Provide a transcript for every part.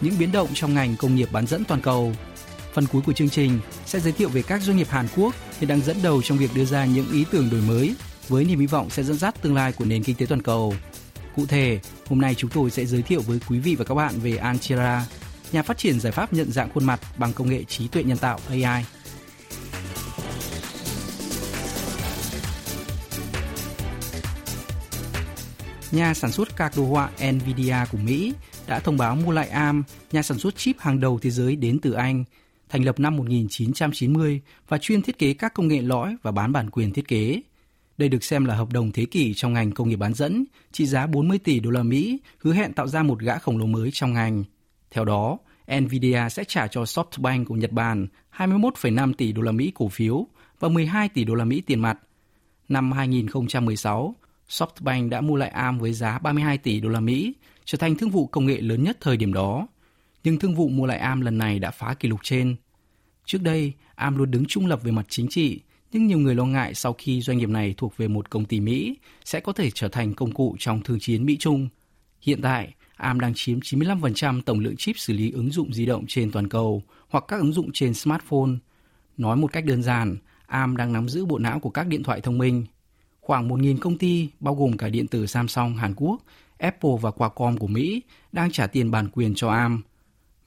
những biến động trong ngành công nghiệp bán dẫn toàn cầu. Phần cuối của chương trình sẽ giới thiệu về các doanh nghiệp Hàn Quốc hiện đang dẫn đầu trong việc đưa ra những ý tưởng đổi mới với niềm hy vọng sẽ dẫn dắt tương lai của nền kinh tế toàn cầu. Cụ thể, hôm nay chúng tôi sẽ giới thiệu với quý vị và các bạn về Anchera, nhà phát triển giải pháp nhận dạng khuôn mặt bằng công nghệ trí tuệ nhân tạo AI. Nhà sản xuất các đồ họa Nvidia của Mỹ đã thông báo mua lại ARM, nhà sản xuất chip hàng đầu thế giới đến từ Anh, thành lập năm 1990 và chuyên thiết kế các công nghệ lõi và bán bản quyền thiết kế. Đây được xem là hợp đồng thế kỷ trong ngành công nghiệp bán dẫn, trị giá 40 tỷ đô la Mỹ, hứa hẹn tạo ra một gã khổng lồ mới trong ngành. Theo đó, Nvidia sẽ trả cho SoftBank của Nhật Bản 21,5 tỷ đô la Mỹ cổ phiếu và 12 tỷ đô la Mỹ tiền mặt. Năm 2016, SoftBank đã mua lại ARM với giá 32 tỷ đô la Mỹ, trở thành thương vụ công nghệ lớn nhất thời điểm đó. Nhưng thương vụ mua lại ARM lần này đã phá kỷ lục trên. Trước đây, ARM luôn đứng trung lập về mặt chính trị, nhưng nhiều người lo ngại sau khi doanh nghiệp này thuộc về một công ty Mỹ sẽ có thể trở thành công cụ trong thương chiến Mỹ-Trung. Hiện tại, ARM đang chiếm 95% tổng lượng chip xử lý ứng dụng di động trên toàn cầu hoặc các ứng dụng trên smartphone. Nói một cách đơn giản, ARM đang nắm giữ bộ não của các điện thoại thông minh. Khoảng 1.000 công ty, bao gồm cả điện tử Samsung Hàn Quốc, Apple và Qualcomm của Mỹ, đang trả tiền bản quyền cho ARM.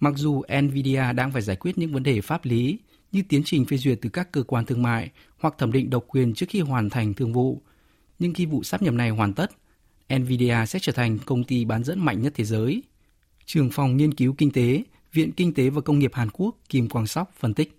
Mặc dù Nvidia đang phải giải quyết những vấn đề pháp lý như tiến trình phê duyệt từ các cơ quan thương mại hoặc thẩm định độc quyền trước khi hoàn thành thương vụ, nhưng khi vụ sắp nhập này hoàn tất, Nvidia sẽ trở thành công ty bán dẫn mạnh nhất thế giới. Trường phòng nghiên cứu kinh tế, Viện Kinh tế và Công nghiệp Hàn Quốc Kim Quang Sóc phân tích.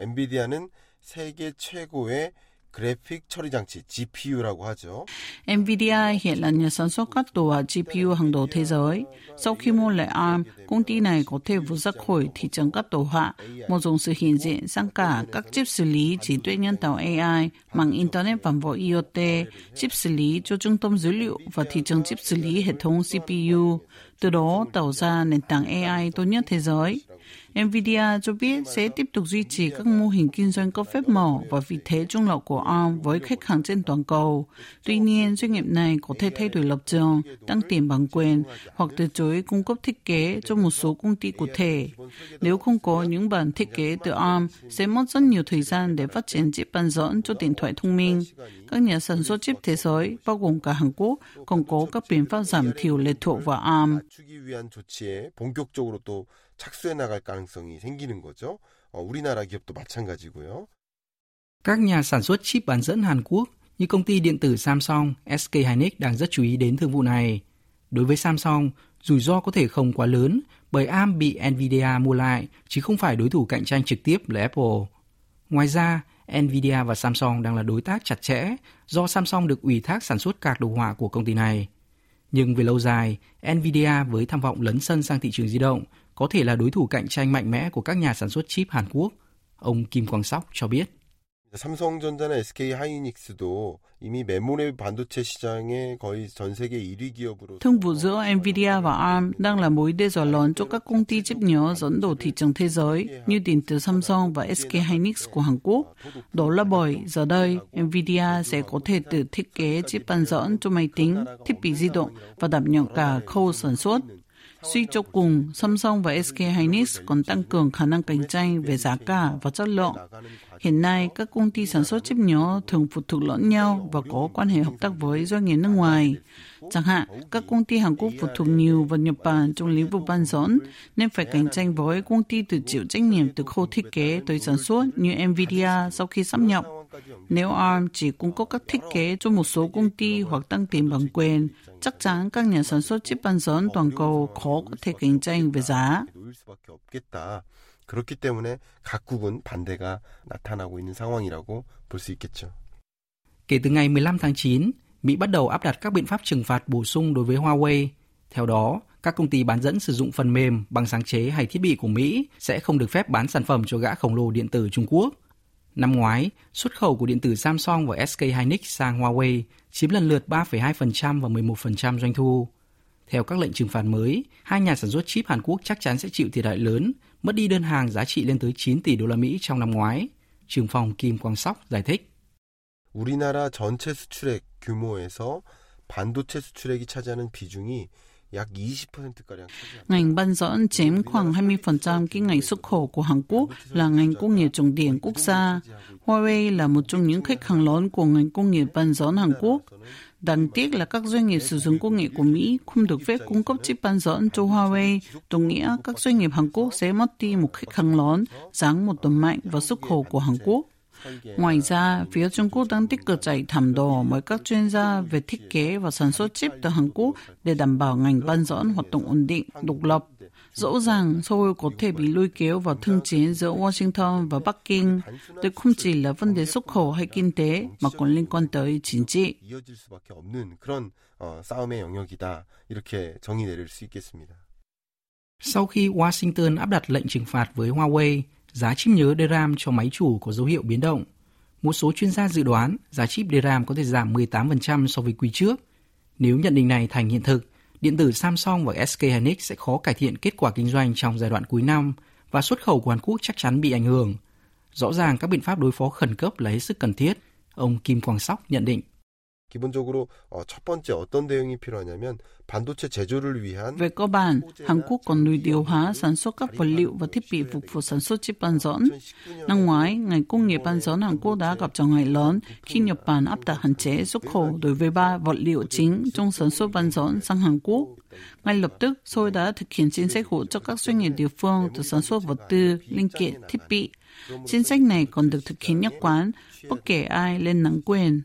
엔비디아는 세계 최고의 그래픽 처리 장치 GPU라고 하죠. Nvidia hiện là nhà sản xuất các đồ họa GPU hàng đầu thế giới. Sau khi mua lại ARM, công ty này có thể vượt ra khỏi thị trường các đồ họa, một dùng sự hiện diện sang cả các chip xử lý trí tuệ nhân tạo AI, mạng Internet vạn vật IoT, chip xử lý cho trung tâm dữ liệu và thị trường chip xử lý hệ thống CPU, từ đó tạo ra nền tảng AI tốt nhất thế giới. Nvidia cho biết sẽ tiếp tục duy trì các mô hình kinh doanh có phép mở và vị thế trung lập của ARM với khách hàng trên toàn cầu. Tuy nhiên, doanh nghiệp này có thể thay đổi lập trường, tăng tiền bản quyền hoặc từ chối cung cấp thiết kế cho một số công ty cụ thể. Nếu không có những bản thiết kế từ ARM, sẽ mất rất nhiều thời gian để phát triển chip bán dẫn cho điện thoại thông minh. Các nhà sản xuất chip thế giới, bao gồm cả Hàn Quốc, còn có các biện pháp giảm thiểu lệ thuộc vào ARM. 착수해 나갈 가능성이 생기는 거죠. 어, 우리나라 기업도 마찬가지고요. Các nhà sản xuất chip bán dẫn Hàn Quốc như công ty điện tử Samsung, SK Hynix đang rất chú ý đến thương vụ này. Đối với Samsung, rủi ro có thể không quá lớn bởi ARM bị Nvidia mua lại chứ không phải đối thủ cạnh tranh trực tiếp là Apple. Ngoài ra, Nvidia và Samsung đang là đối tác chặt chẽ do Samsung được ủy thác sản xuất card đồ họa của công ty này. Nhưng về lâu dài, Nvidia với tham vọng lấn sân sang thị trường di động có thể là đối thủ cạnh tranh mạnh mẽ của các nhà sản xuất chip Hàn Quốc. Ông Kim Quang Sóc cho biết. 삼성전자나 SK 하이닉스도 이미 메모리 반도체 시장에 거의 전 세계 1위 기업으로 Thương vụ giữa Nvidia và ARM đang là mối đe dọa lớn cho các công ty chip nhỏ dẫn đầu thị trường thế giới như điện tử Samsung và SK Hynix của Hàn Quốc. Đó là bởi giờ đây Nvidia sẽ có thể tự thiết kế chip bán dẫn cho máy tính, thiết bị di động và đảm nhận cả khâu sản xuất. Suy cho cùng, Samsung và SK Hynix còn tăng cường khả năng cạnh tranh về giá cả và chất lượng. Hiện nay, các công ty sản xuất chip nhỏ thường phụ thuộc lẫn nhau và có quan hệ hợp tác với doanh nghiệp nước ngoài. Chẳng hạn, các công ty Hàn Quốc phụ thuộc nhiều vào Nhật Bản trong lĩnh vực bán dẫn, nên phải cạnh tranh với công ty tự chịu trách nhiệm từ khâu thiết kế tới sản xuất như Nvidia sau khi sắp nhập. Nếu ARM chỉ cung cấp các thiết kế cho một số công ty hoặc tăng tiền bản quyền, chắc chắn các nhà sản xuất chip bán dẫn toàn cầu khó có thể cạnh tranh về giá. 그렇기 때문에 각국은 반대가 나타나고 있는 상황이라고 볼 수 있겠죠. Kể từ ngày 15 tháng 9, Mỹ bắt đầu áp đặt các biện pháp trừng phạt bổ sung đối với Huawei. Theo đó, các công ty bán dẫn sử dụng phần mềm, bằng sáng chế hay thiết bị của Mỹ sẽ không được phép bán sản phẩm cho gã khổng lồ điện tử Trung Quốc. Năm ngoái, xuất khẩu của điện tử Samsung và SK Hynix sang Huawei chiếm lần lượt 3,2% và 11% doanh thu. Theo các lệnh trừng phạt mới, hai nhà sản xuất chip Hàn Quốc chắc chắn sẽ chịu thiệt hại lớn, mất đi đơn hàng giá trị lên tới 9 tỷ đô la Mỹ trong năm ngoái. Trường phòng Kim Quang Sóc giải thích. 우리나라 전체 수출액 규모에서 반도체 수출액이 차지하는 비중이 Ngành băng dẫn chiếm khoảng 20% kim ngạch xuất khẩu của Hàn Quốc là ngành công nghiệp trọng điểm quốc gia. Huawei là một trong những khách hàng lớn của ngành công nghiệp băng dẫn Hàn Quốc. Đáng tiếc là các doanh nghiệp sử dụng công nghệ của Mỹ không được phép cung cấp chip bán dẫn cho Huawei, đồng nghĩa các doanh nghiệp Hàn Quốc sẽ mất đi một khách hàng lớn, giáng một tầm mạnh vào xuất khẩu của Hàn Quốc. Ngoài ra, phía Trung Quốc đang tích cực chạy thảm đồ mời các chuyên gia về thiết kế và sản xuất chip từ Hàn Quốc để đảm bảo ngành bán dẫn hoạt động ổn định, độc lập. Rõ ràng, Seoul có thể bị lôi kéo vào thương chiến giữa Washington và Bắc Kinh. Đây không chỉ là vấn đề xuất khẩu hay kinh tế mà còn liên quan tới chính trị. Sau khi Washington áp đặt lệnh trừng phạt với Huawei, giá chip nhớ DRAM cho máy chủ có dấu hiệu biến động. Một số chuyên gia dự đoán giá chip DRAM có thể giảm 18% so với quý trước. Nếu nhận định này thành hiện thực, điện tử Samsung và SK Hynix sẽ khó cải thiện kết quả kinh doanh trong giai đoạn cuối năm và xuất khẩu của Hàn Quốc chắc chắn bị ảnh hưởng. Rõ ràng các biện pháp đối phó khẩn cấp là hết sức cần thiết, ông Kim Quang Sóc nhận định. 기본적으로 첫 번째 어떤 대응이 필요하냐면 반도체 제조를 위한 Về cơ bản, Hàn Quốc còn nuôi điều hóa sản xuất các vật liệu và thiết bị phục vụ sản xuất chip bán dẫn. Năm ngoái, ngành công nghiệp bán dẫn Hàn Quốc đã gặp trở ngại lớn khi Nhật Bản áp đặt hạn chế xuất khẩu đối với ba vật liệu chính trong sản xuất bán dẫn sang Hàn Quốc. Ngay lập tức, Seoul đã thực hiện chính sách hỗ trợ các doanh nghiệp địa phương từ sản xuất vật tư, linh kiện, thiết bị. Chính sách này còn được thực hiện nhất quán, bất kể ai lên nắm quyền.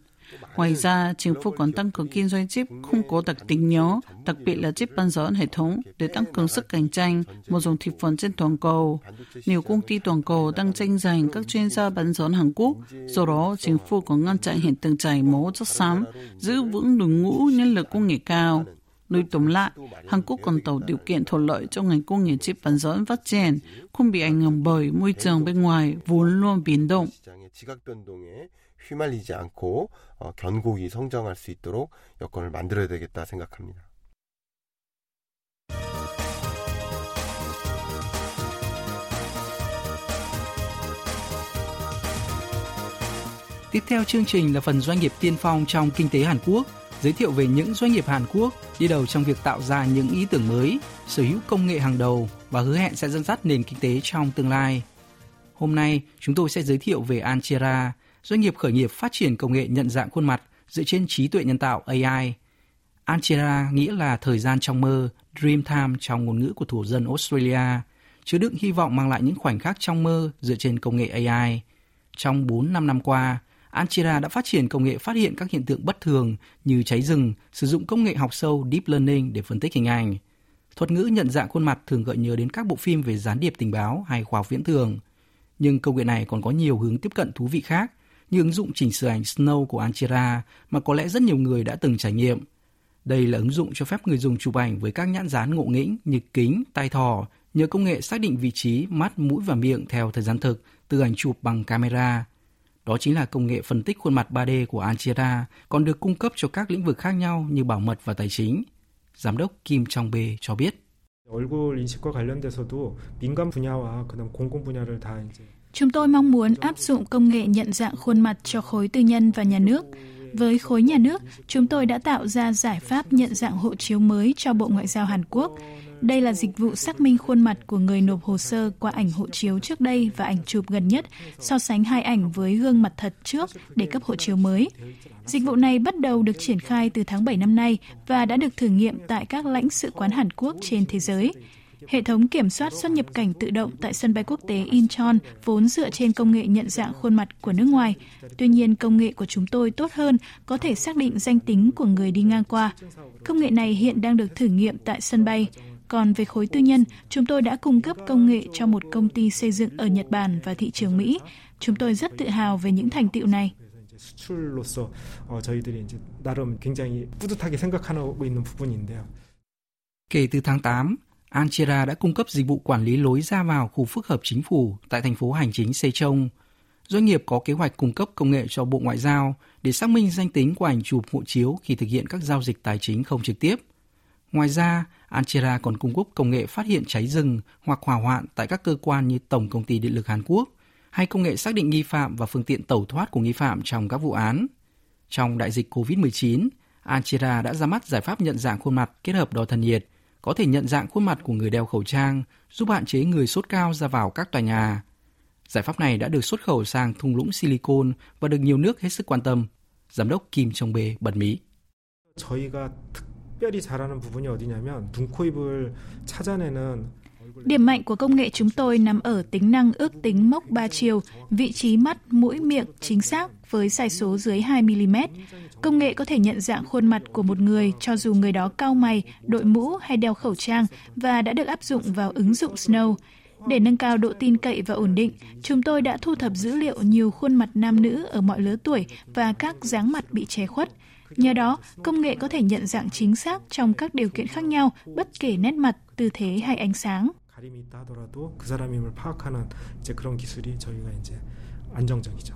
Ngoài ra, chính phủ còn tăng cường kinh doanh chip không có đặc tính nhớ, đặc biệt là chip bán dẫn hệ thống để tăng cường sức cạnh tranh một dòng thị phần trên toàn cầu. Nhiều công ty toàn cầu đang tranh giành các chuyên gia bán dẫn Hàn Quốc, do đó chính phủ còn ngăn chặn hiện tượng chảy máu chất xám, giữ vững đội ngũ nhân lực công nghệ cao. Nói tóm lại, Hàn Quốc còn tạo điều kiện thuận lợi cho ngành công nghiệp chip bán dẫn phát triển, không bị ảnh hưởng bởi môi trường bên ngoài vốn luôn biến động. 휘말리지 않고 어, 견고히 성장할 수 있도록 여건을 만들어야 되겠다 생각합니다. Tiếp theo chương trình là phần doanh nghiệp tiên phong trong kinh tế Hàn Quốc, giới thiệu về những doanh nghiệp Hàn Quốc đi đầu trong việc tạo ra những ý tưởng mới, sở hữu công nghệ hàng đầu và hứa hẹn sẽ dẫn dắt nền kinh tế trong tương lai. Hôm nay, chúng tôi sẽ giới thiệu về Anchera, doanh nghiệp khởi nghiệp phát triển công nghệ nhận dạng khuôn mặt dựa trên trí tuệ nhân tạo AI. Anchera nghĩa là thời gian trong mơ, dream time trong ngôn ngữ của thổ dân Australia, chứa đựng hy vọng mang lại những khoảnh khắc trong mơ dựa trên công nghệ AI. Trong 4-5 năm qua, Anchera đã phát triển công nghệ phát hiện các hiện tượng bất thường như cháy rừng, sử dụng công nghệ học sâu Deep Learning để phân tích hình ảnh. Thuật ngữ nhận dạng khuôn mặt thường gợi nhớ đến các bộ phim về gián điệp tình báo hay khoa học viễn thường. Nhưng công nghệ này còn có nhiều hướng tiếp cận thú vị khác, như ứng dụng chỉnh sửa ảnh Snow của Anchera mà có lẽ rất nhiều người đã từng trải nghiệm. Đây là ứng dụng cho phép người dùng chụp ảnh với các nhãn dán ngộ nghĩnh như kính, tai thỏ, nhờ công nghệ xác định vị trí mắt, mũi và miệng theo thời gian thực từ ảnh chụp bằng camera. Đó chính là công nghệ phân tích khuôn mặt 3D của Anchera, còn được cung cấp cho các lĩnh vực khác nhau như bảo mật và tài chính. Giám đốc Kim Chong Bê cho biết. 얼굴 인식과 관련돼서도 민간 분야와 그다음 공공 분야를 다 이제 Chúng tôi mong muốn áp dụng công nghệ nhận dạng khuôn mặt cho khối tư nhân và nhà nước. Với khối nhà nước, chúng tôi đã tạo ra giải pháp nhận dạng hộ chiếu mới cho Bộ Ngoại giao Hàn Quốc. Đây là dịch vụ xác minh khuôn mặt của người nộp hồ sơ qua ảnh hộ chiếu trước đây và ảnh chụp gần nhất, so sánh hai ảnh với gương mặt thật trước để cấp hộ chiếu mới. Dịch vụ này bắt đầu được triển khai từ tháng 7 năm nay và đã được thử nghiệm tại các lãnh sự quán Hàn Quốc trên thế giới. Hệ thống kiểm soát xuất nhập cảnh tự động tại sân bay quốc tế Incheon vốn dựa trên công nghệ nhận dạng khuôn mặt của nước ngoài. Tuy nhiên, công nghệ của chúng tôi tốt hơn, có thể xác định danh tính của người đi ngang qua. Công nghệ này hiện đang được thử nghiệm tại sân bay. Còn về khối tư nhân, chúng tôi đã cung cấp công nghệ cho một công ty xây dựng ở Nhật Bản và thị trường Mỹ. Chúng tôi rất tự hào về những thành tựu này. 수출로서 어, 저희들이 이제 나름 굉장히 뿌듯하게 생각하고 있는 부분인데요. Kể từ tháng 8, Anchera đã cung cấp dịch vụ quản lý lối ra vào khu phức hợp chính phủ tại thành phố hành chính Sejong. Doanh nghiệp có kế hoạch cung cấp công nghệ cho Bộ Ngoại giao để xác minh danh tính của ảnh chụp hộ chiếu khi thực hiện các giao dịch tài chính không trực tiếp. Ngoài ra, Anchera còn cung cấp công nghệ phát hiện cháy rừng hoặc hỏa hoạn tại các cơ quan như Tổng công ty Điện lực Hàn Quốc hay công nghệ xác định nghi phạm và phương tiện tẩu thoát của nghi phạm trong các vụ án. Trong đại dịch COVID-19, Anchera đã ra mắt giải pháp nhận dạng khuôn mặt kết hợp đo thân nhiệt, có thể nhận dạng khuôn mặt của người đeo khẩu trang, giúp hạn chế người sốt cao ra vào các tòa nhà. Giải pháp này đã được xuất khẩu sang thung lũng Silicon và được nhiều nước hết sức quan tâm. Giám đốc Kim Chong Bê bật mí. 저희가 특별히 잘하는 부분이 어디냐면 눈, 코, 입을 찾아내는 Điểm mạnh của công nghệ chúng tôi nằm ở tính năng ước tính mốc 3 chiều, vị trí mắt, mũi, miệng chính xác với sai số dưới 2 mm. Công nghệ có thể nhận dạng khuôn mặt của một người cho dù người đó cao mày, đội mũ hay đeo khẩu trang và đã được áp dụng vào ứng dụng Snow. Để nâng cao độ tin cậy và ổn định, chúng tôi đã thu thập dữ liệu nhiều khuôn mặt nam nữ ở mọi lứa tuổi và các dáng mặt bị che khuất. Nhờ đó, công nghệ có thể nhận dạng chính xác trong các điều kiện khác nhau, bất kể nét mặt, tư thế hay ánh sáng. 가림이 있다 하더라도 그 사람임을 파악하는 이제 그런 기술이 저희가 이제 안정적이죠.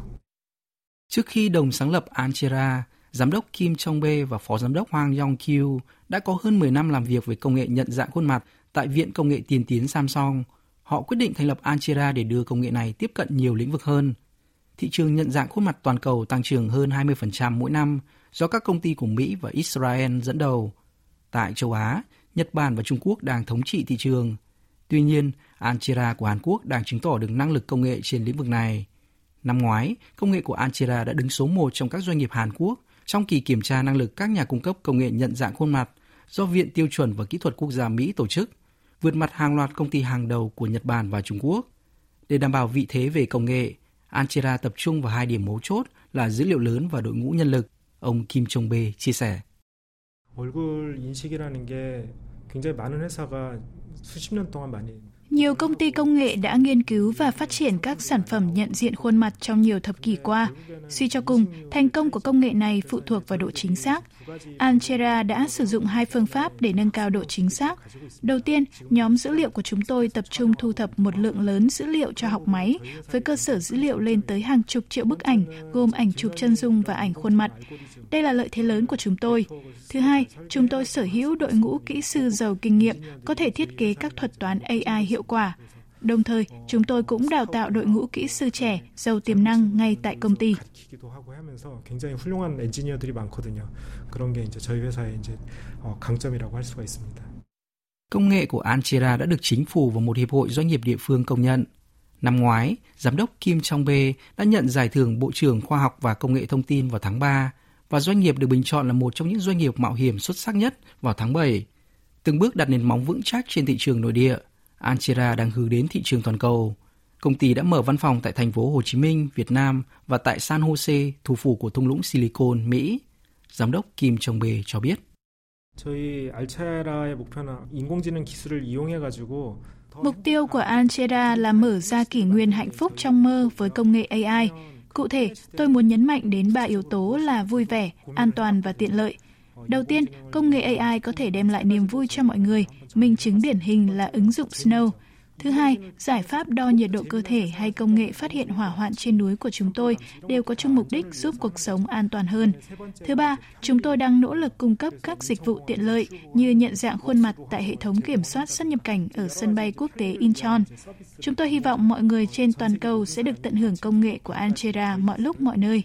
Trước khi đồng sáng lập Anchera, giám đốc Kim Chong Bê và phó giám đốc Hoàng Yong Kyu đã có hơn 10 năm làm việc với công nghệ nhận dạng khuôn mặt tại Viện Công nghệ Tiên tiến Samsung. Họ quyết định thành lập Anchera để đưa công nghệ này tiếp cận nhiều lĩnh vực hơn. Thị trường nhận dạng khuôn mặt toàn cầu tăng trưởng hơn 20% mỗi năm do các công ty của Mỹ và Israel dẫn đầu. Tại châu Á, Nhật Bản và Trung Quốc đang thống trị thị trường. Tuy nhiên, Anchera của Hàn Quốc đang chứng tỏ được năng lực công nghệ trên lĩnh vực này. Năm ngoái, công nghệ của Anchera đã đứng số 1 trong các doanh nghiệp Hàn Quốc trong kỳ kiểm tra năng lực các nhà cung cấp công nghệ nhận dạng khuôn mặt do Viện Tiêu chuẩn và Kỹ thuật Quốc gia Mỹ tổ chức, vượt mặt hàng loạt công ty hàng đầu của Nhật Bản và Trung Quốc. Để đảm bảo vị thế về công nghệ, Anchera tập trung vào hai điểm mấu chốt là dữ liệu lớn và đội ngũ nhân lực, ông Kim Chong Bê chia sẻ. 얼굴 인식이라는 게 굉장히 많은 회사가 수십 년 동안 많이 Nhiều công ty công nghệ đã nghiên cứu và phát triển các sản phẩm nhận diện khuôn mặt trong nhiều thập kỷ qua. Suy cho cùng, thành công của công nghệ này phụ thuộc vào độ chính xác. Anchera đã sử dụng hai phương pháp để nâng cao độ chính xác. Đầu tiên, nhóm dữ liệu của chúng tôi tập trung thu thập một lượng lớn dữ liệu cho học máy, với cơ sở dữ liệu lên tới hàng chục triệu bức ảnh, gồm ảnh chụp chân dung và ảnh khuôn mặt. Đây là lợi thế lớn của chúng tôi. Thứ hai, chúng tôi sở hữu đội ngũ kỹ sư giàu kinh nghiệm, có thể thiết kế các thuật toán AI hiệu quả. Đồng thời, chúng tôi cũng đào tạo đội ngũ kỹ sư trẻ giàu tiềm năng ngay tại công ty. Công nghệ của Anchera đã được chính phủ và một hiệp hội doanh nghiệp địa phương công nhận. Năm ngoái, giám đốc Kim Trong Bê đã nhận giải thưởng Bộ trưởng Khoa học và Công nghệ Thông tin vào tháng 3 và doanh nghiệp được bình chọn là một trong những doanh nghiệp mạo hiểm xuất sắc nhất vào tháng 7. Từng bước đặt nền móng vững chắc trên thị trường nội địa – Anchera đang hướng đến thị trường toàn cầu. Công ty đã mở văn phòng tại thành phố Hồ Chí Minh, Việt Nam và tại San Jose, thủ phủ của thung lũng Silicon, Mỹ. Giám đốc Kim Trọng Bê cho biết. Mục tiêu của Anchera là mở ra kỷ nguyên hạnh phúc trong mơ với công nghệ AI. Cụ thể, tôi muốn nhấn mạnh đến ba yếu tố là vui vẻ, an toàn và tiện lợi – Đầu tiên, công nghệ AI có thể đem lại niềm vui cho mọi người. Minh chứng điển hình là ứng dụng Snow. Thứ hai, giải pháp đo nhiệt độ cơ thể hay công nghệ phát hiện hỏa hoạn trên núi của chúng tôi đều có chung mục đích giúp cuộc sống an toàn hơn. Thứ ba, chúng tôi đang nỗ lực cung cấp các dịch vụ tiện lợi như nhận dạng khuôn mặt tại hệ thống kiểm soát xuất nhập cảnh ở sân bay quốc tế Incheon. Chúng tôi hy vọng mọi người trên toàn cầu sẽ được tận hưởng công nghệ của Anchera mọi lúc mọi nơi.